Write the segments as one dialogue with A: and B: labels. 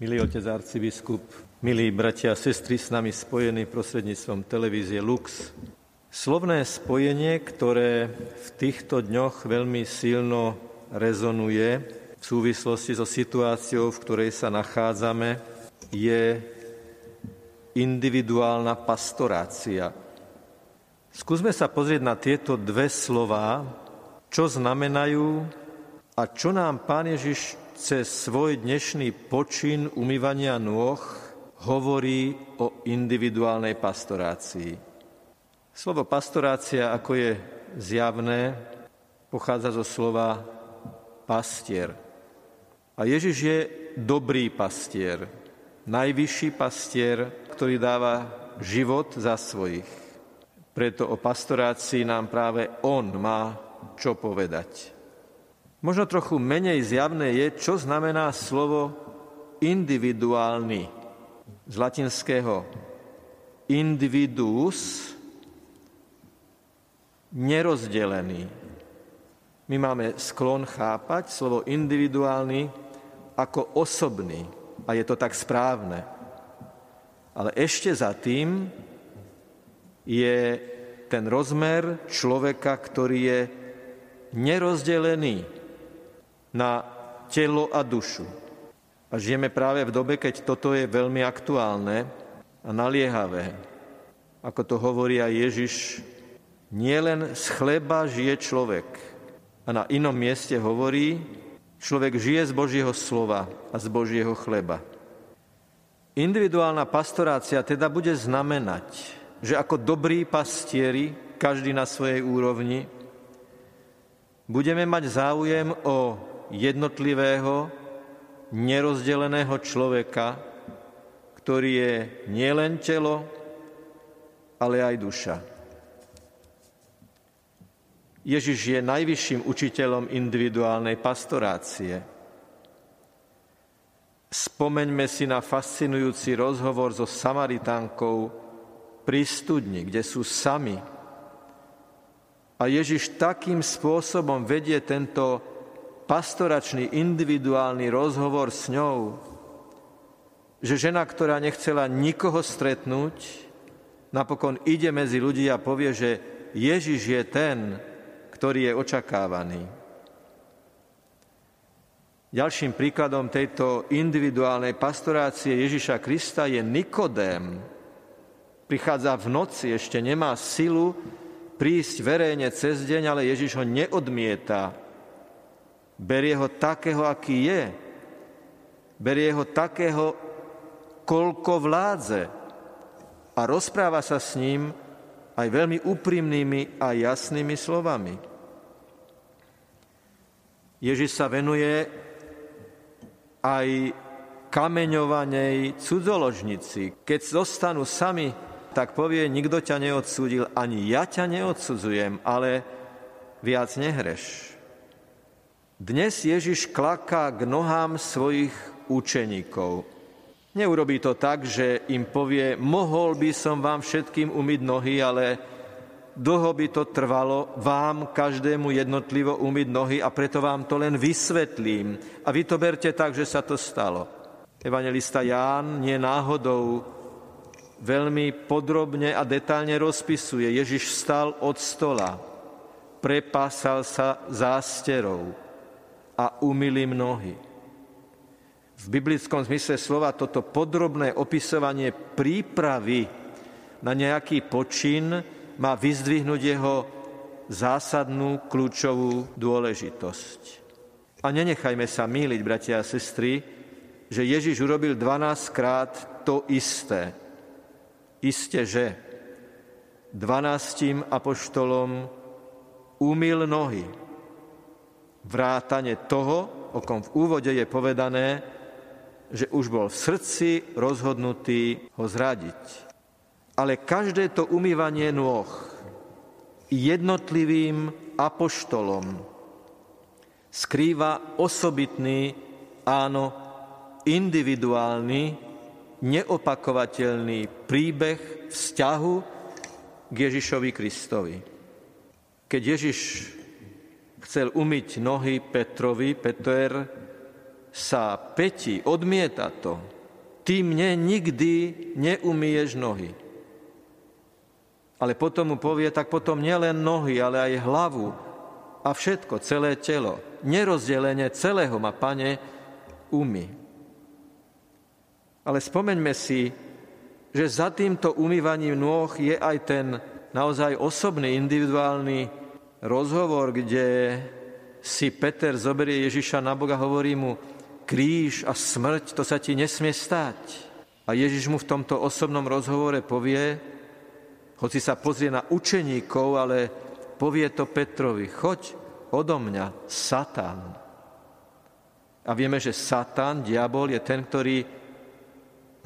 A: Milý otec arcibiskup, milí bratia a sestry s nami spojení prostredníctvom televízie Lux. Slovné spojenie, ktoré v týchto dňoch veľmi silno rezonuje v súvislosti so situáciou, v ktorej sa nachádzame, je individuálna pastorácia. Skúsme sa pozrieť na tieto dve slova, čo znamenajú a čo nám Pán Ježiš cez svoj dnešný počin umývania nôh hovorí o individuálnej pastorácii. Slovo pastorácia, ako je zjavné, pochádza zo slova pastier. A Ježiš je dobrý pastier, najvyšší pastier, ktorý dáva život za svojich. Preto o pastorácii nám práve On má čo povedať. Možno trochu menej zjavné je, čo znamená slovo individuálny z latinského individuus, nerozdelený. My máme sklon chápať slovo individuálny ako osobný a je to tak správne. Ale ešte za tým je ten rozmer človeka, ktorý je nerozdelený na telo a dušu. A žijeme práve v dobe, keď toto je veľmi aktuálne a naliehavé. Ako to hovorí aj Ježiš, nielen z chleba žije človek. A na inom mieste hovorí, človek žije z Božieho slova a z Božieho chleba. Individuálna pastorácia teda bude znamenať, že ako dobrí pastieri, každý na svojej úrovni, budeme mať záujem o jednotlivého, nerozdeleného človeka, ktorý je nielen telo, ale aj duša. Ježiš je najvyšším učiteľom individuálnej pastorácie. Spomeňme si na fascinujúci rozhovor so Samaritánkou pri studni, kde sú sami. A Ježiš takým spôsobom vedie tento pastoračný, individuálny rozhovor s ňou, že žena, ktorá nechcela nikoho stretnúť, napokon ide medzi ľudí a povie, že Ježiš je ten, ktorý je očakávaný. Ďalším príkladom tejto individuálnej pastorácie Ježiša Krista je Nikodém. Prichádza v noci, ešte nemá silu prísť verejne cez deň, ale Ježiš ho neodmieta Berie ho takého, aký je. Berie ho takého, koľko vládze. A rozpráva sa s ním aj veľmi úprimnými a jasnými slovami. Ježiš sa venuje aj kameňovanej cudzoložnici. Keď zostanú sami, tak povie, nikto ťa neodsúdil, ani ja ťa neodsudzujem, ale viac nehreš. Dnes Ježiš klaká k nohám svojich učeníkov. Neurobí to tak, že im povie, mohol by som vám všetkým umyť nohy, ale dlho by to trvalo vám každému jednotlivo umyť nohy a preto vám to len vysvetlím. A vy to berte tak, že sa to stalo. Evangelista Ján nie náhodou veľmi podrobne a detálne rozpisuje. Ježiš vstal od stola, prepásal sa zásterou, a umili mnohy. V biblickom zmysle slova toto podrobné opisovanie prípravy na nejaký počin má vyzdvihnúť jeho zásadnú kľúčovú dôležitosť. A nenechajme sa míliť, bratia a sestry, že Ježiš urobil 12 krát to isté. Isté, že 12 apoštolom umil nohy, vrátane toho, o kom v úvode je povedané, že už bol v srdci rozhodnutý ho zradiť. Ale každé to umývanie nôh jednotlivým apoštolom skrýva osobitný, áno, individuálny, neopakovateľný príbeh vzťahu k Ježišovi Kristovi. Keď Ježiš chcel umyť nohy Petrovi, Peter sa petí, odmieta to, ty mne nikdy neumíješ nohy. Ale potom mu povie, tak potom nielen nohy, ale aj hlavu a všetko, celé telo. Nerozdelenie celého ma, pane, umy. Ale spomeňme si, že za týmto umývaním nôh je aj ten naozaj osobný, individuálny rozhovor, kde si Peter zoberie Ježiša na Boga, hovorí mu, kríž a smrť, to sa ti nesmie stať. A Ježiš mu v tomto osobnom rozhovore povie, hoci sa pozrie na učeníkov, ale povie to Petrovi, choď odo mňa, Satan. A vieme, že Satan, diabol, je ten, ktorý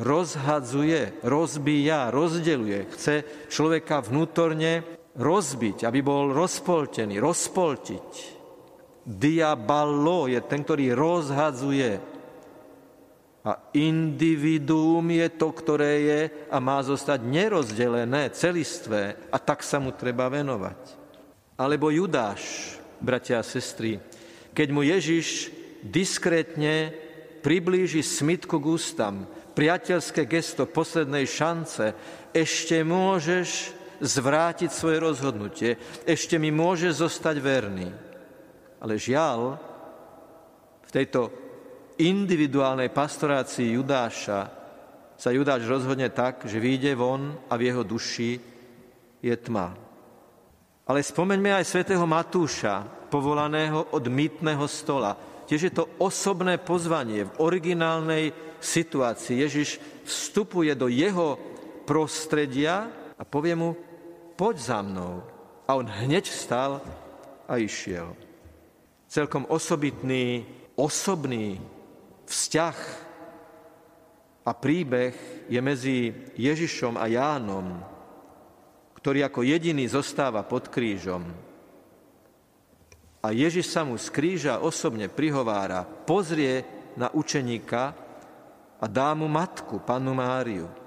A: rozhadzuje, rozbíja, rozdeluje. Chce človeka vnútorne rozbiť, aby bol rozpoltený, rozpoltiť. Diaballo je ten, ktorý rozhadzuje. A individuum je to, ktoré je a má zostať nerozdelené, celistvé a tak sa mu treba venovať. Alebo Judáš, bratia a sestry, keď mu Ježiš diskrétne priblíži smitku k ústam, priateľské gesto poslednej šance, ešte môžeš zvrátiť svoje rozhodnutie, ešte mi môže zostať verný. Ale žiaľ, v tejto individuálnej pastorácii Judáša sa Judáš rozhodne tak, že vyjde von a v jeho duši je tma. Ale spomeňme aj svätého Matúša, povolaného od mýtneho stola. Tiež je to osobné pozvanie v originálnej situácii. Ježiš vstupuje do jeho prostredia a povie mu, poď za mnou. A on hneď vstal a išiel celkom osobitný, osobný vzťah a príbeh je medzi Ježišom a Jánom, ktorý ako jediný zostáva pod krížom. A Ježiš sa mu z kríža osobne prihovára, pozrie na učeníka a dá mu matku, panu Máriu.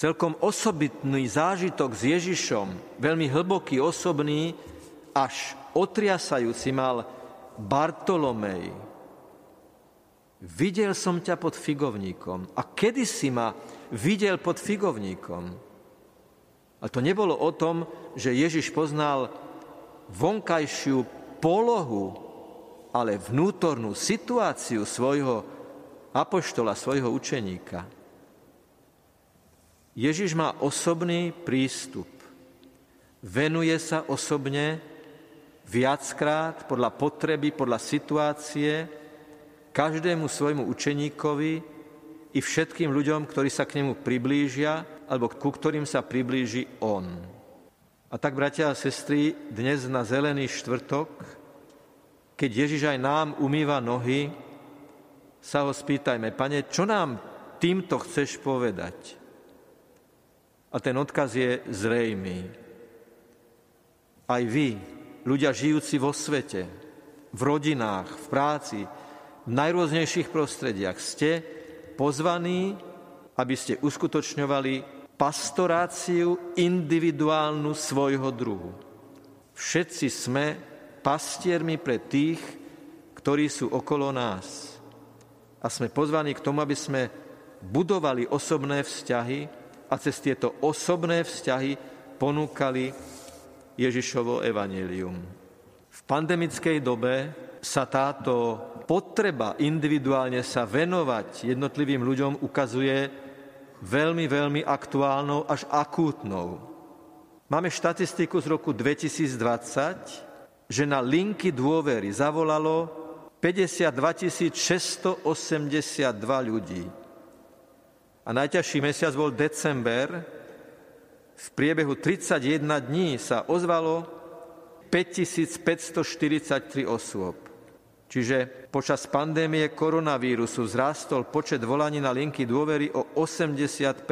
A: Celkom osobitný zážitok s Ježišom, veľmi hlboký, osobný, až otriasajúci mal Bartolomej. Videl som ťa pod figovníkom. A kedy si ma videl pod figovníkom? A to nebolo o tom, že Ježiš poznal vonkajšiu polohu, ale vnútornú situáciu svojho apoštola, svojho učeníka. Ježiš má osobný prístup. Venuje sa osobne viackrát podľa potreby, podľa situácie, každému svojmu učeníkovi i všetkým ľuďom, ktorí sa k nemu priblížia, alebo ku ktorým sa priblíži on. A tak, bratia a sestry, dnes na zelený štvrtok, keď Ježiš aj nám umýva nohy, sa ho spýtajme, pane, čo nám týmto chceš povedať? A ten odkaz je zrejmý. Aj vy, ľudia žijúci vo svete, v rodinách, v práci, v najrôznejších prostrediach ste pozvaní, aby ste uskutočňovali pastoráciu individuálnu svojho druhu. Všetci sme pastiermi pre tých, ktorí sú okolo nás. A sme pozvaní k tomu, aby sme budovali osobné vzťahy a cez tieto osobné vzťahy ponúkali Ježišovo evanelium. V pandemickej dobe sa táto potreba individuálne sa venovať jednotlivým ľuďom ukazuje veľmi, veľmi aktuálnou až akútnou. Máme štatistiku z roku 2020, že na linky dôvery zavolalo 52 682 ľudí. A najťažší mesiac bol december, v priebehu 31 dní sa ozvalo 5543 osôb. Čiže počas pandémie koronavírusu vzrástol počet volaní na linky dôvery o 80%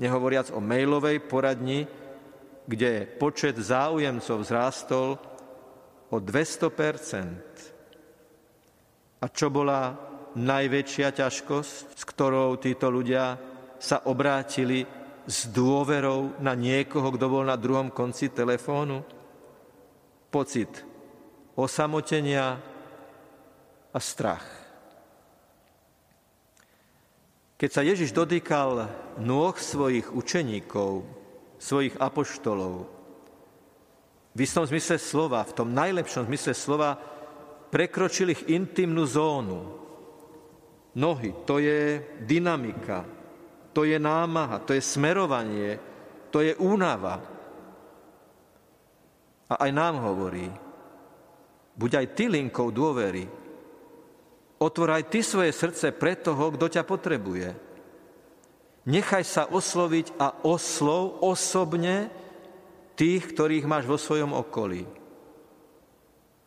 A: nehovoriac o mailovej poradni, kde počet záujemcov vzrástol o 200% A čo bola najväčšia ťažkosť, s ktorou títo ľudia sa obrátili s dôverou na niekoho, kto bol na druhom konci telefónu? Pocit osamotenia a strach. Keď sa Ježiš dotýkal nôh svojich učeníkov, svojich apoštolov, v istom zmysle slova, v tom najlepšom zmysle slova, prekročil ich intimnú zónu. Nohy, to je dynamika, to je námaha, to je smerovanie, to je únava. A aj nám hovorí, buď aj ty linkou dôvery, otvor ty svoje srdce pre toho, kto ťa potrebuje. Nechaj sa osloviť a oslov osobne tých, ktorých máš vo svojom okolí.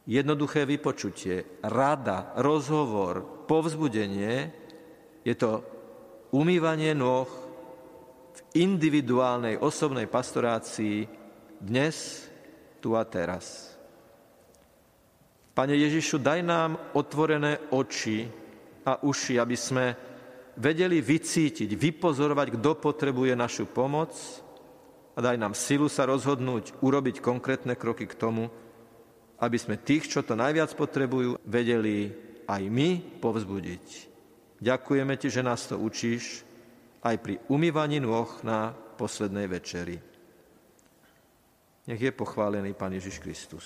A: Jednoduché vypočutie, rada, rozhovor, povzbudenie je to umývanie nôh v individuálnej osobnej pastorácii dnes, tu a teraz. Pane Ježišu, daj nám otvorené oči a uši, aby sme vedeli vycítiť, vypozorovať, kto potrebuje našu pomoc a daj nám silu sa rozhodnúť, urobiť konkrétne kroky k tomu, aby sme tých, čo to najviac potrebujú, vedeli aj my povzbudiť. Ďakujeme Ti, že nás to učíš aj pri umývaní nôh na poslednej večeri. Nech je pochválený Pán Ježiš Kristus.